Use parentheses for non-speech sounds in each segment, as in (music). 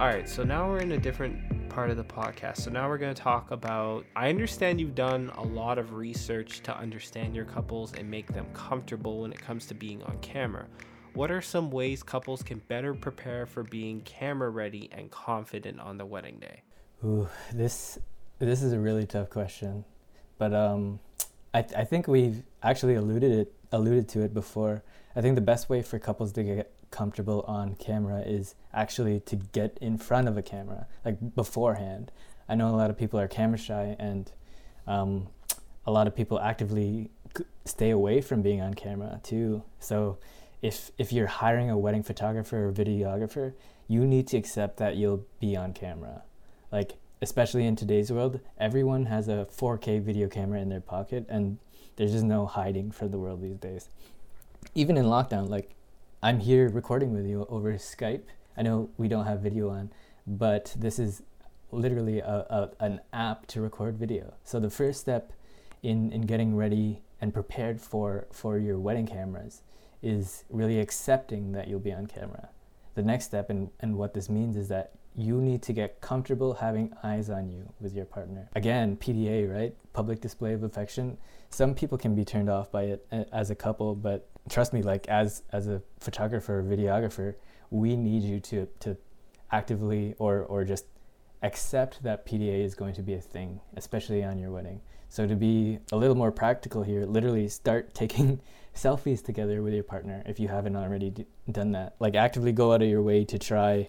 All right, so now we're in a different part of the podcast. So now we're going to talk about. I understand you've done a lot of research to understand your couples and make them comfortable when it comes to being on camera. What are some ways couples can better prepare for being camera ready and confident on the wedding day? Ooh, this this is a really tough question, but um, I I think we've actually alluded it alluded to it before. I think the best way for couples to get comfortable on camera is actually to get in front of a camera, like beforehand. I know a lot of people are camera shy, and um, a lot of people actively stay away from being on camera too. So, if if you're hiring a wedding photographer or videographer, you need to accept that you'll be on camera. Like especially in today's world, everyone has a 4K video camera in their pocket, and there's just no hiding from the world these days. Even in lockdown, like I'm here recording with you over Skype. I know we don't have video on, but this is literally a, a, an app to record video. So the first step in, in getting ready and prepared for, for your wedding cameras is really accepting that you'll be on camera. The next step and, and what this means is that you need to get comfortable having eyes on you with your partner. Again, PDA, right? Public display of affection. Some people can be turned off by it uh, as a couple, but trust me, like as as a photographer, videographer, we need you to to actively or or just accept that PDA is going to be a thing, especially on your wedding. So to be a little more practical here, literally start (laughs) taking selfies together with your partner if you haven't already d- done that. Like actively go out of your way to try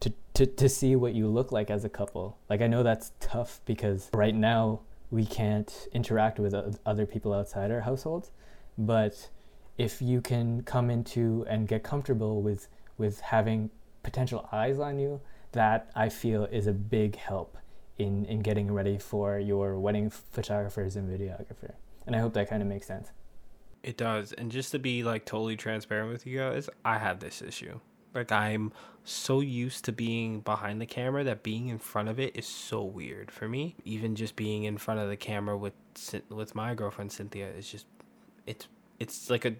to, to to see what you look like as a couple. Like I know that's tough because right now we can't interact with other people outside our households, but if you can come into and get comfortable with with having potential eyes on you, that I feel is a big help in in getting ready for your wedding photographers and videographer. And I hope that kind of makes sense. It does. And just to be like totally transparent with you guys, I have this issue. Like I'm so used to being behind the camera that being in front of it is so weird for me. Even just being in front of the camera with with my girlfriend Cynthia is just it's it's like a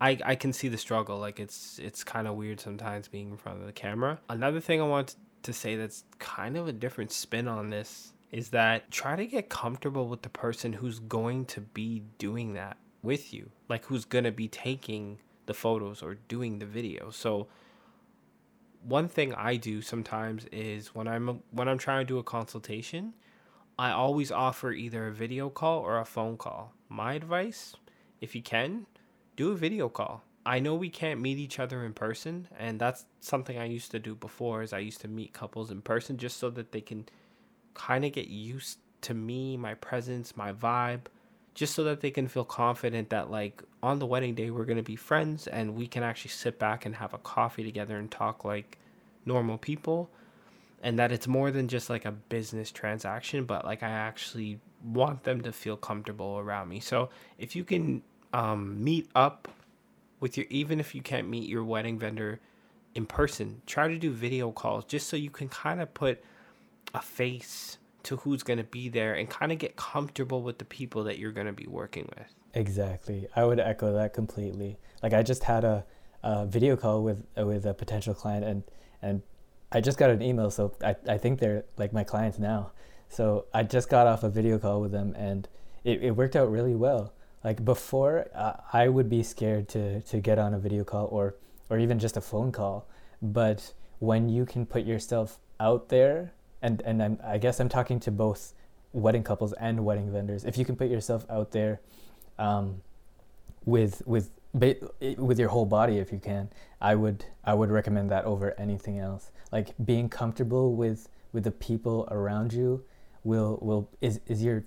I, I can see the struggle like it's it's kind of weird sometimes being in front of the camera. Another thing i want to say that's kind of a different spin on this is that try to get comfortable with the person who's going to be doing that with you like who's going to be taking the photos or doing the video. So one thing i do sometimes is when i'm when i'm trying to do a consultation i always offer either a video call or a phone call. My advice if you can, do a video call. I know we can't meet each other in person, and that's something I used to do before. Is I used to meet couples in person just so that they can kind of get used to me, my presence, my vibe, just so that they can feel confident that like on the wedding day we're gonna be friends and we can actually sit back and have a coffee together and talk like normal people, and that it's more than just like a business transaction, but like I actually want them to feel comfortable around me. So if you can um, meet up with your, even if you can't meet your wedding vendor in person, try to do video calls just so you can kind of put a face to who's going to be there and kind of get comfortable with the people that you're going to be working with. Exactly. I would echo that completely. Like I just had a, a video call with with a potential client and and I just got an email so I, I think they're like my clients now so I just got off a video call with them, and it, it worked out really well. Like before, uh, I would be scared to to get on a video call or or even just a phone call. But when you can put yourself out there, and and I'm, I guess I'm talking to both wedding couples and wedding vendors. If you can put yourself out there, um, with with with your whole body if you can i would i would recommend that over anything else like being comfortable with with the people around you will will is is your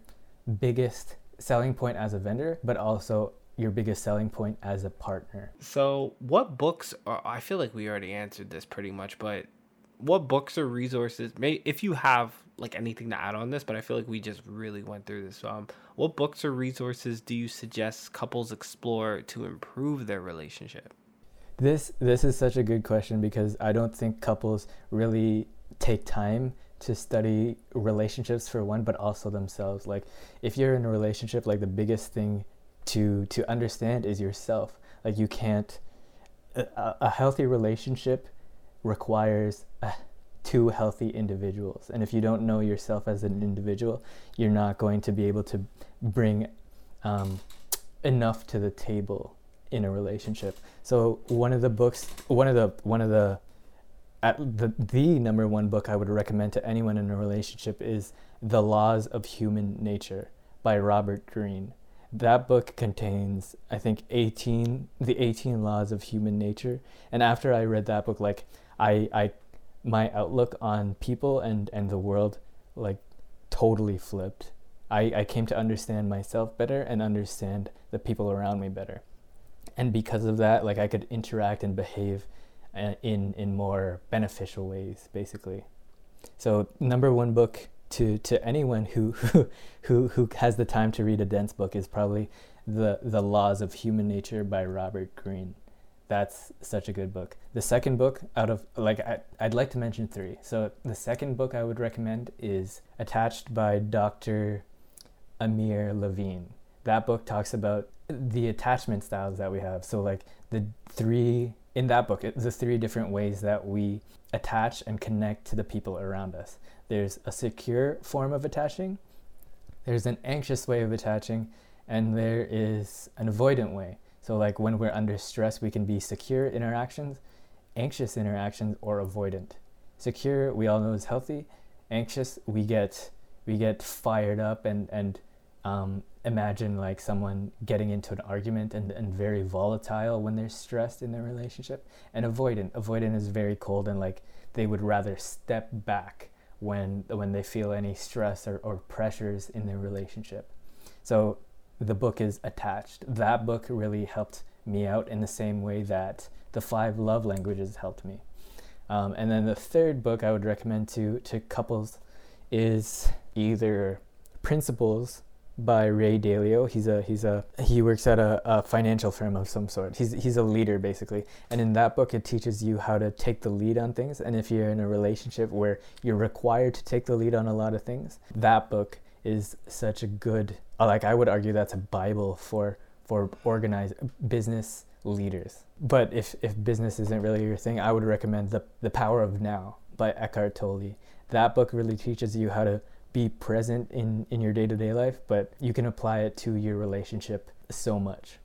biggest selling point as a vendor, but also your biggest selling point as a partner. So, what books are I feel like we already answered this pretty much, but what books or resources may if you have like anything to add on this, but I feel like we just really went through this. Um, what books or resources do you suggest couples explore to improve their relationship? This this is such a good question because I don't think couples really take time to study relationships for one but also themselves like if you're in a relationship like the biggest thing to to understand is yourself like you can't a, a healthy relationship requires a, two healthy individuals. And if you don't know yourself as an individual, you're not going to be able to bring um, enough to the table in a relationship. So one of the books, one of the one of the at the the number one book I would recommend to anyone in a relationship is The Laws of Human Nature by Robert Greene. That book contains I think 18 the 18 laws of human nature and after I read that book like I I my outlook on people and and the world like totally flipped. I I came to understand myself better and understand the people around me better. And because of that like I could interact and behave Uh, in in more beneficial ways, basically. So number one book to to anyone (laughs) who who who has the time to read a dense book is probably the the Laws of Human Nature by Robert Greene. That's such a good book. The second book out of like I, I'd like to mention three. So the second book I would recommend is Attached by Dr. Amir Levine. That book talks about the attachment styles that we have. So like the three in that book, it's the three different ways that we attach and connect to the people around us. There's a secure form of attaching, there's an anxious way of attaching, and there is an avoidant way. So, like when we're under stress, we can be secure interactions, anxious interactions, or avoidant. Secure, we all know is healthy. Anxious, we get we get fired up and and um, imagine like someone getting into an argument and, and very volatile when they're stressed in their relationship. And avoidant avoidant is very cold and like they would rather step back when when they feel any stress or, or pressures in their relationship. So the book is attached. That book really helped me out in the same way that the five love languages helped me. Um, and then the third book i would recommend to to couples is either principles by Ray Dalio. He's a he's a he works at a, a, financial firm of some sort. He's he's a leader basically. And in that book, it teaches you how to take the lead on things. And if you're in a relationship where you're required to take the lead on a lot of things, that book is such a good. Uh, like I would argue that's a bible for for organized business leaders. But if if business isn't really your thing, I would recommend the the Power of Now by Eckhart Tolle. That book really teaches you how to be present in, in your day to day life, but you can apply it to your relationship so much.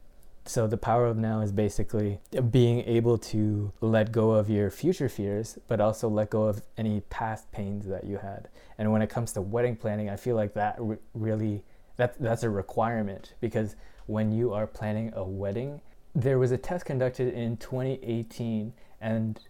So, the power of now is basically being able to let go of your future fears, but also let go of any past pains that you had. And when it comes to wedding planning, I feel like that re- really that, that's a requirement because when you are planning a wedding, there was a test conducted in 2018 and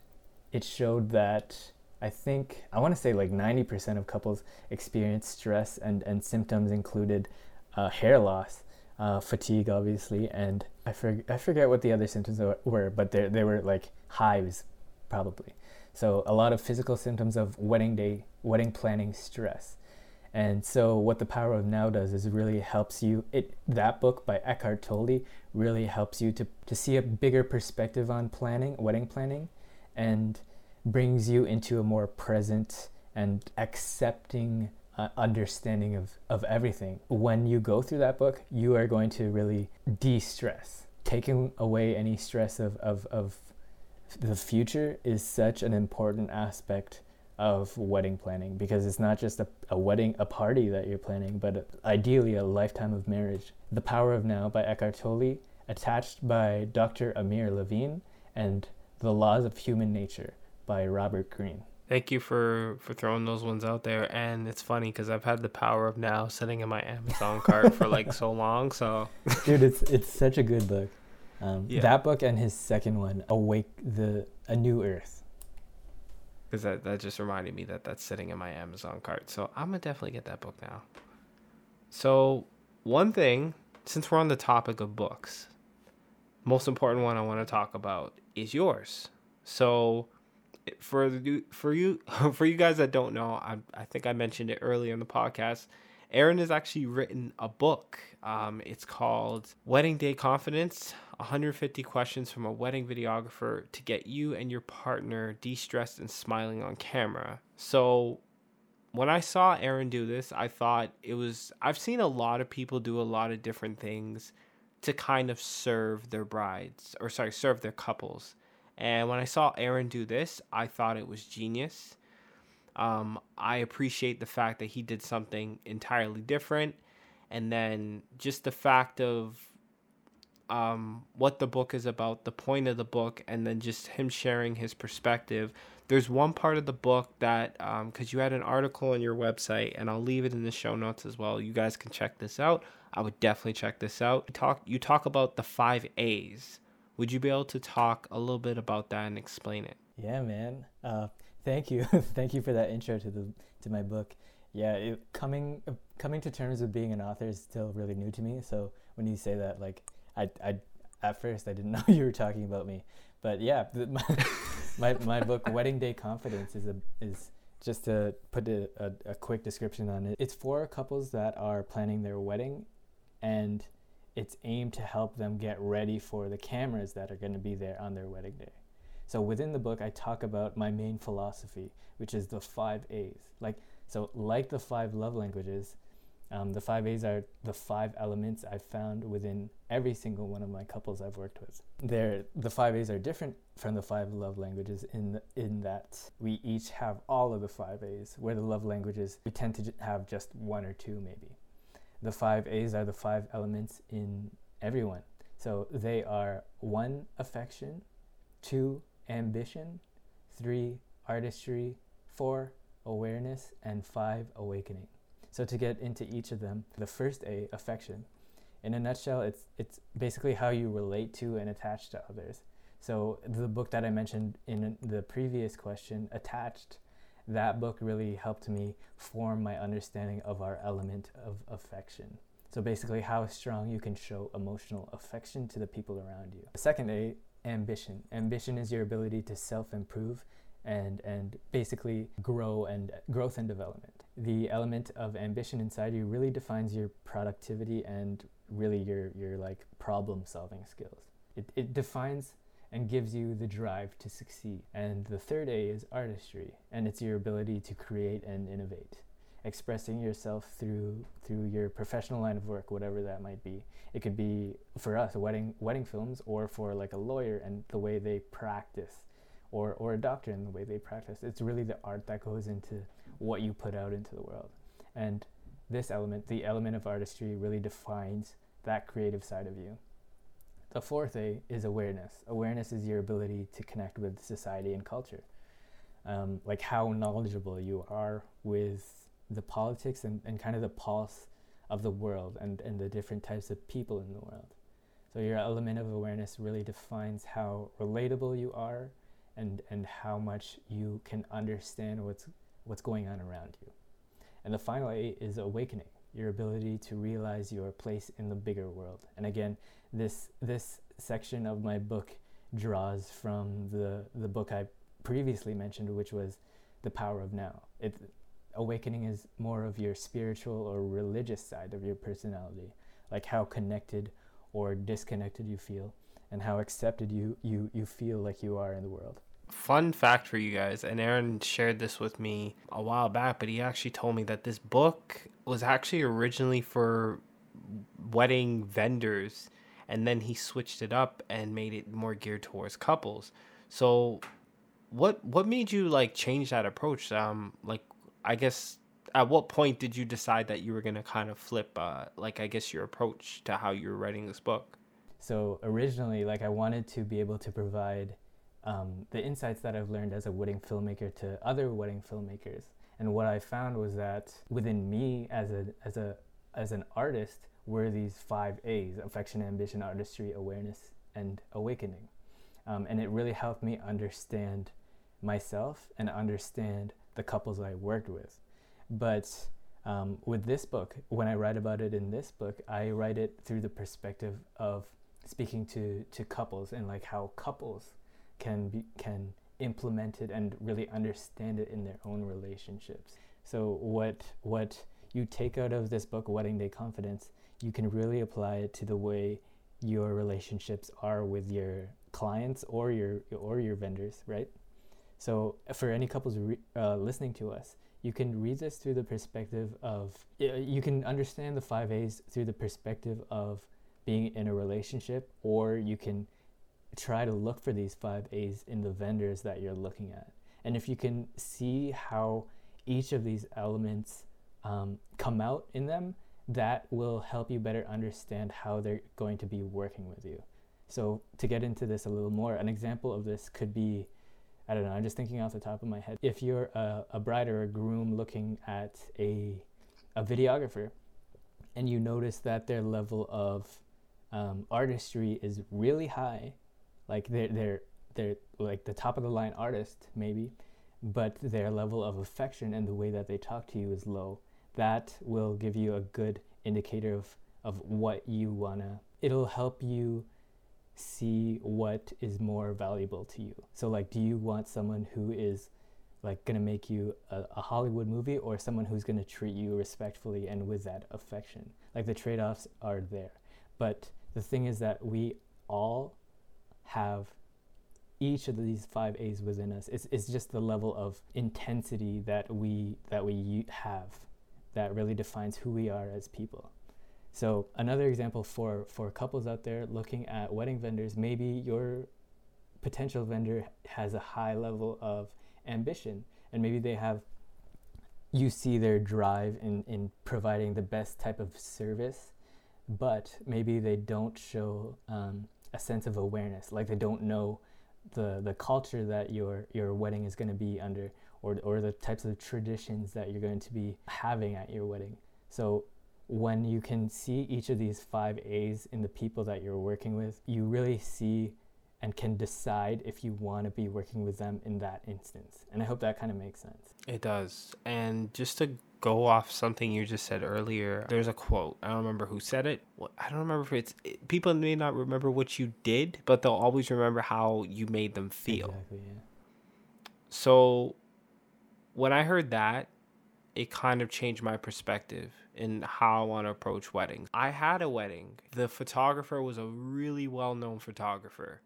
it showed that I think I want to say like 90% of couples experience stress, and, and symptoms included uh, hair loss, uh, fatigue, obviously, and I, for, I forget what the other symptoms were, but they, they were like hives, probably. So, a lot of physical symptoms of wedding day, wedding planning stress. And so, what the power of now does is really helps you. It that book by Eckhart Tolle really helps you to to see a bigger perspective on planning, wedding planning, and brings you into a more present and accepting uh, understanding of, of everything. When you go through that book, you are going to really de stress. Taking away any stress of, of, of the future is such an important aspect of wedding planning because it's not just a, a wedding, a party that you're planning, but ideally a lifetime of marriage. The Power of Now by Eckhart Tolle, attached by Dr. Amir Levine, and The Laws of Human Nature by Robert Greene. Thank you for for throwing those ones out there. And it's funny because I've had the power of now sitting in my Amazon cart for like (laughs) so long. So, dude, it's it's such a good book. Um, yeah. That book and his second one, Awake the A New Earth. Because that that just reminded me that that's sitting in my Amazon cart. So I'm gonna definitely get that book now. So one thing, since we're on the topic of books, most important one I want to talk about is yours. So for the for you (laughs) for you guys that don't know, I I think I mentioned it earlier in the podcast. Aaron has actually written a book. Um, it's called Wedding Day Confidence 150 Questions from a Wedding Videographer to Get You and Your Partner De Stressed and Smiling on Camera. So, when I saw Aaron do this, I thought it was. I've seen a lot of people do a lot of different things to kind of serve their brides, or sorry, serve their couples. And when I saw Aaron do this, I thought it was genius. Um, I appreciate the fact that he did something entirely different, and then just the fact of um, what the book is about, the point of the book, and then just him sharing his perspective. There's one part of the book that, because um, you had an article on your website, and I'll leave it in the show notes as well. You guys can check this out. I would definitely check this out. You talk, you talk about the five A's. Would you be able to talk a little bit about that and explain it? Yeah, man. Uh, thank you, (laughs) thank you for that intro to the to my book. Yeah, it, coming coming to terms with being an author is still really new to me. So when you say that, like I, I at first I didn't (laughs) know you were talking about me, but yeah, my (laughs) my, my book Wedding Day Confidence is a is just to put a, a, a quick description on it. It's for couples that are planning their wedding, and it's aimed to help them get ready for the cameras that are going to be there on their wedding day. So within the book, I talk about my main philosophy, which is the five A's. Like so, like the five love languages, um, the five A's are the five elements I've found within every single one of my couples I've worked with. They're, the five A's are different from the five love languages in, the, in that we each have all of the five A's, where the love languages, we tend to have just one or two maybe. The five A's are the five elements in everyone. So they are one, affection, two, ambition, three, artistry, four, awareness, and five, awakening. So to get into each of them, the first A, affection. In a nutshell, it's it's basically how you relate to and attach to others. So the book that I mentioned in the previous question, attached, that book really helped me form my understanding of our element of affection. So basically, how strong you can show emotional affection to the people around you. The second A, ambition. Ambition is your ability to self improve and and basically grow and growth and development. The element of ambition inside you really defines your productivity and really your your like problem solving skills. It it defines and gives you the drive to succeed. And the third A is artistry, and it's your ability to create and innovate expressing yourself through through your professional line of work whatever that might be it could be for us wedding wedding films or for like a lawyer and the way they practice or, or a doctor and the way they practice. It's really the art that goes into what you put out into the world. And this element, the element of artistry, really defines that creative side of you. The fourth A is awareness. Awareness is your ability to connect with society and culture. Um, like how knowledgeable you are with the politics and, and kind of the pulse of the world and, and the different types of people in the world. So your element of awareness really defines how relatable you are and and how much you can understand what's what's going on around you. And the final A is awakening, your ability to realize your place in the bigger world. And again, this this section of my book draws from the the book I previously mentioned, which was The Power of Now. It awakening is more of your spiritual or religious side of your personality, like how connected or disconnected you feel and how accepted you, you, you feel like you are in the world fun fact for you guys, and Aaron shared this with me a while back, but he actually told me that this book was actually originally for wedding vendors, and then he switched it up and made it more geared towards couples. So, what what made you like change that approach? Um, like I guess at what point did you decide that you were gonna kind of flip, uh, like I guess your approach to how you were writing this book? So originally, like I wanted to be able to provide um, the insights that I've learned as a wedding filmmaker to other wedding filmmakers. And what I found was that within me as a as a as an artist were these five A's: affection, ambition, artistry, awareness, and awakening. Um, and it really helped me understand myself and understand the couples I worked with. But um, with this book, when I write about it in this book, I write it through the perspective of speaking to to couples and like how couples can be can implement it and really understand it in their own relationships. So what what you take out of this book, Wedding Day Confidence, you can really apply it to the way your relationships are with your clients or your or your vendors, right? So for any couples re- uh, listening to us, you can read this through the perspective of you can understand the five A's through the perspective of being in a relationship, or you can try to look for these five A's in the vendors that you're looking at. And if you can see how each of these elements um, come out in them, that will help you better understand how they're going to be working with you. So, to get into this a little more, an example of this could be I don't know, I'm just thinking off the top of my head. If you're a, a bride or a groom looking at a, a videographer and you notice that their level of um, artistry is really high, like they're, they're, they're like the top of the line artist, maybe, but their level of affection and the way that they talk to you is low, that will give you a good indicator of, of what you wanna. It'll help you see what is more valuable to you. So, like, do you want someone who is like to make you a, a, Hollywood movie or someone who's to treat you respectfully and with that affection? Like, the trade offs are there. But the thing is that we all have each of these five A's within us. It's, it's just the level of intensity that we that we have that really defines who we are as people. So another example for for couples out there looking at wedding vendors, maybe your potential vendor has a high level of ambition and maybe they have you see their drive in, in providing the best type of service, but maybe they don't show um, a sense of awareness, like they don't know the the culture that your your wedding is going to be under, or or the types of traditions that you're going to be having at your wedding. So when you can see each of these five A's in the people that you're working with, you really see and can decide if you want to be working with them in that instance. And I hope that kind of makes sense. It does. And just to go off something you just said earlier, there's a quote. I don't remember who said it. I don't remember if it's it, people may not remember what you did, but they'll always remember how you made them feel. Exactly, yeah. So when I heard that, it kind of changed my perspective in how I want to approach weddings. I had a wedding. The photographer was a really well known photographer.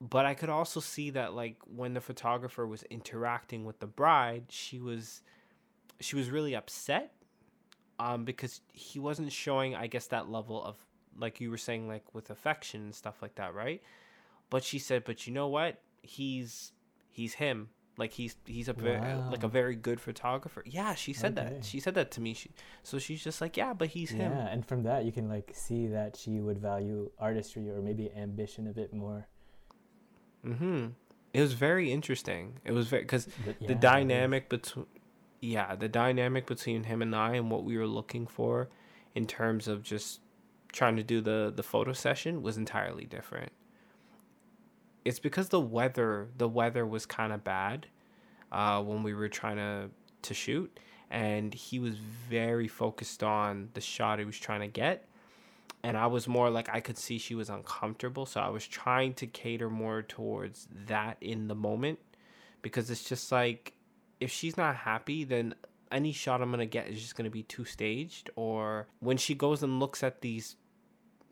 But I could also see that like when the photographer was interacting with the bride, she was she was really upset um because he wasn't showing I guess that level of like you were saying like with affection and stuff like that, right? But she said, "But you know what? He's he's him like he's he's a very wow. like a very good photographer. Yeah, she said okay. that. She said that to me. She, so she's just like, yeah, but he's him. Yeah, and from that you can like see that she would value artistry or maybe ambition a bit more. Mhm. It was very interesting. It was very because yeah, the dynamic between yeah, the dynamic between him and I and what we were looking for in terms of just trying to do the the photo session was entirely different it's because the weather the weather was kind of bad uh, when we were trying to to shoot, and he was very focused on the shot he was trying to get. And I was more like I could see she was uncomfortable, so I was trying to cater more towards that in the moment because it's just like if she's not happy, then any shot I'm gonna get is just gonna be too staged. Or when she goes and looks at these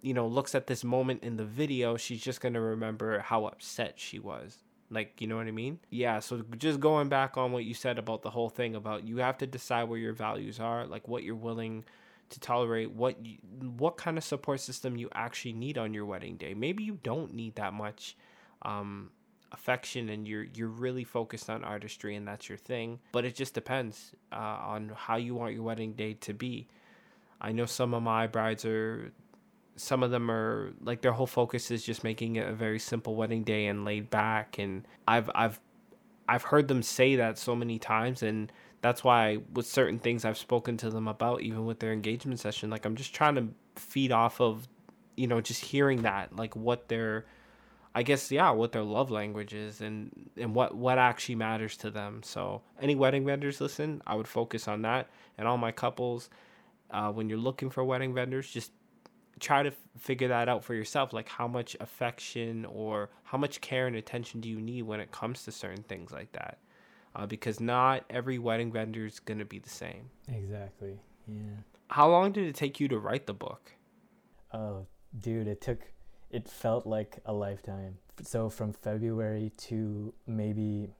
you know, looks at this moment in the video, she's just to remember how upset she was. Like, you know what I mean? Yeah, so just going back on what you said about the whole thing about you have to decide where your values are, like what you're willing to tolerate, what you, what kind of support system you actually need on your wedding day. Maybe you don't need that much um, affection and you're you're really focused on artistry and that's your thing, but it just depends uh, on how you want your wedding day to be. I know some of my brides are some of them are like their whole focus is just making it a very simple wedding day and laid back and I've I've I've heard them say that so many times and that's why with certain things I've spoken to them about even with their engagement session like I'm just trying to feed off of you know just hearing that like what their I guess yeah what their love language is and and what what actually matters to them. So any wedding vendors listen I would focus on that and all my couples uh, when you're looking for wedding vendors just try to f- figure that out for yourself like how much affection or how much care and attention do you need when it comes to certain things like that? Uh, because not every wedding vendor is going to be the same. Exactly. Yeah. How long did it take you to write the book? Oh dude it took it felt like a lifetime so from february to maybe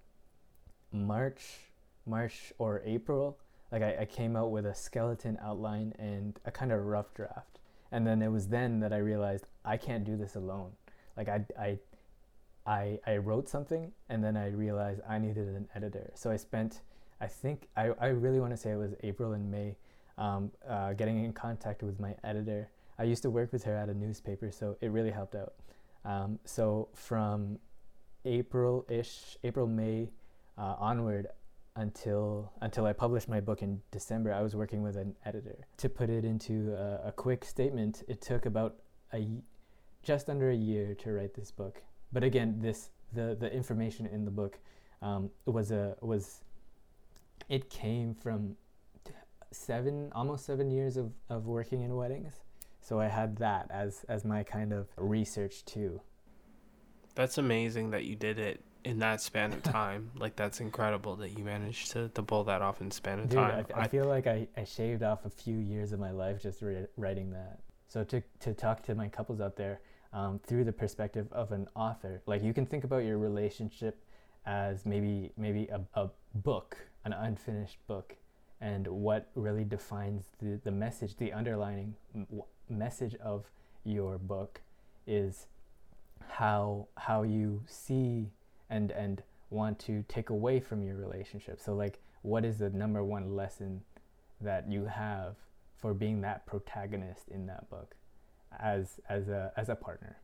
march march or april like I, I came out with a skeleton outline and a kind of rough draft and then it was then that I realized I can't do this alone. Like I I I I wrote something and then I realized I needed an editor. So I spent I think I, I really want to say it was April and May, um, uh, getting in contact with my editor. I used to work with her at a newspaper, so it really helped out. Um, so from April ish, April, May uh, onward, until until I published my book in December, I was working with an editor. To put it into a, a quick statement, it took about a just under a year to write this book. But again, this the the information in the book um, was a was it came from seven almost seven years of, of working in weddings. So I had that as as my kind of research too. That's amazing that you did it in that span of (laughs) time. like that's incredible that you managed to, to pull that off in span of Dude, time. I, I, feel like I, I shaved off a few years of my life just re- writing that. So to to talk to my couples out there um, through the perspective of an author, like you can think about your relationship as maybe maybe a, a book, an unfinished book, and what really defines the, the message, the underlining message of your book is how how you see and and want to take away from your relationship. So like what is the number one lesson that you have for being that protagonist in that book as as a as a partner?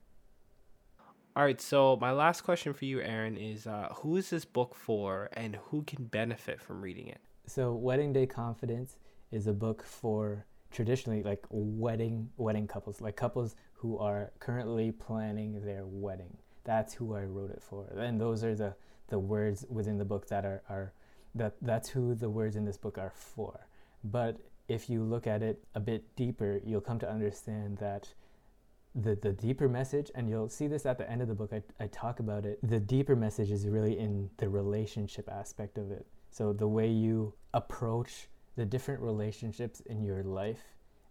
All right, so my last question for you, Aaron, is uh, who is this book for and who can benefit from reading it? So, Wedding Day Confidence is a book for traditionally like wedding wedding couples, like couples who are currently planning their wedding that's who I wrote it for. And those are the, the words within the book that are, are that that's who the words in this book are for. But if you look at it a bit deeper, you'll come to understand that the, the deeper message, and you'll see this at the end of the book, I, I talk about it. The deeper message is really in the relationship aspect of it. So the way you approach the different relationships in your life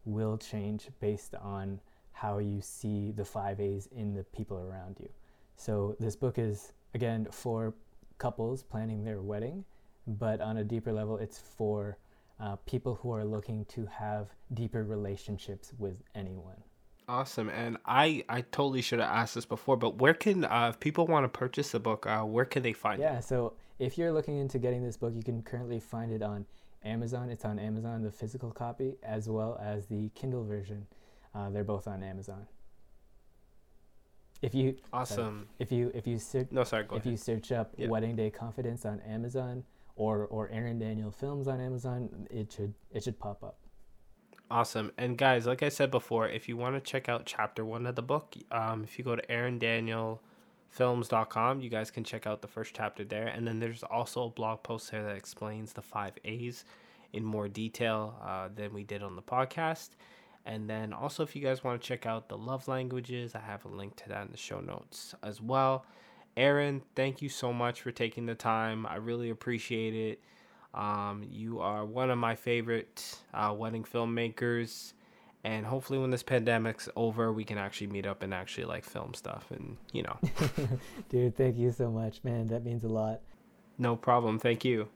will change based on how you see the five A's in the people around you. So this book is again for couples planning their wedding, but on a deeper level, it's for uh, people who are looking to have deeper relationships with anyone. Awesome, and I I totally should have asked this before, but where can uh, if people want to purchase the book, uh, where can they find yeah, it? Yeah, so if you're looking into getting this book, you can currently find it on Amazon. It's on Amazon, the physical copy, as well as the Kindle version. Uh, they're both on Amazon if you awesome sorry, if you if you search no sorry if ahead. you search up yeah. wedding day confidence on amazon or or aaron daniel films on amazon it should it should pop up awesome and guys like i said before if you want to check out chapter one of the book um, if you go to aaron daniel films.com you guys can check out the first chapter there and then there's also a blog post there that explains the five a's in more detail uh, than we did on the podcast and then also, if you guys want to check out the love languages, I have a link to that in the show notes as well. Aaron, thank you so much for taking the time. I really appreciate it. Um, you are one of my favorite uh, wedding filmmakers. And hopefully, when this pandemic's over, we can actually meet up and actually like film stuff and, you know. (laughs) Dude, thank you so much, man. That means a lot. No problem. Thank you.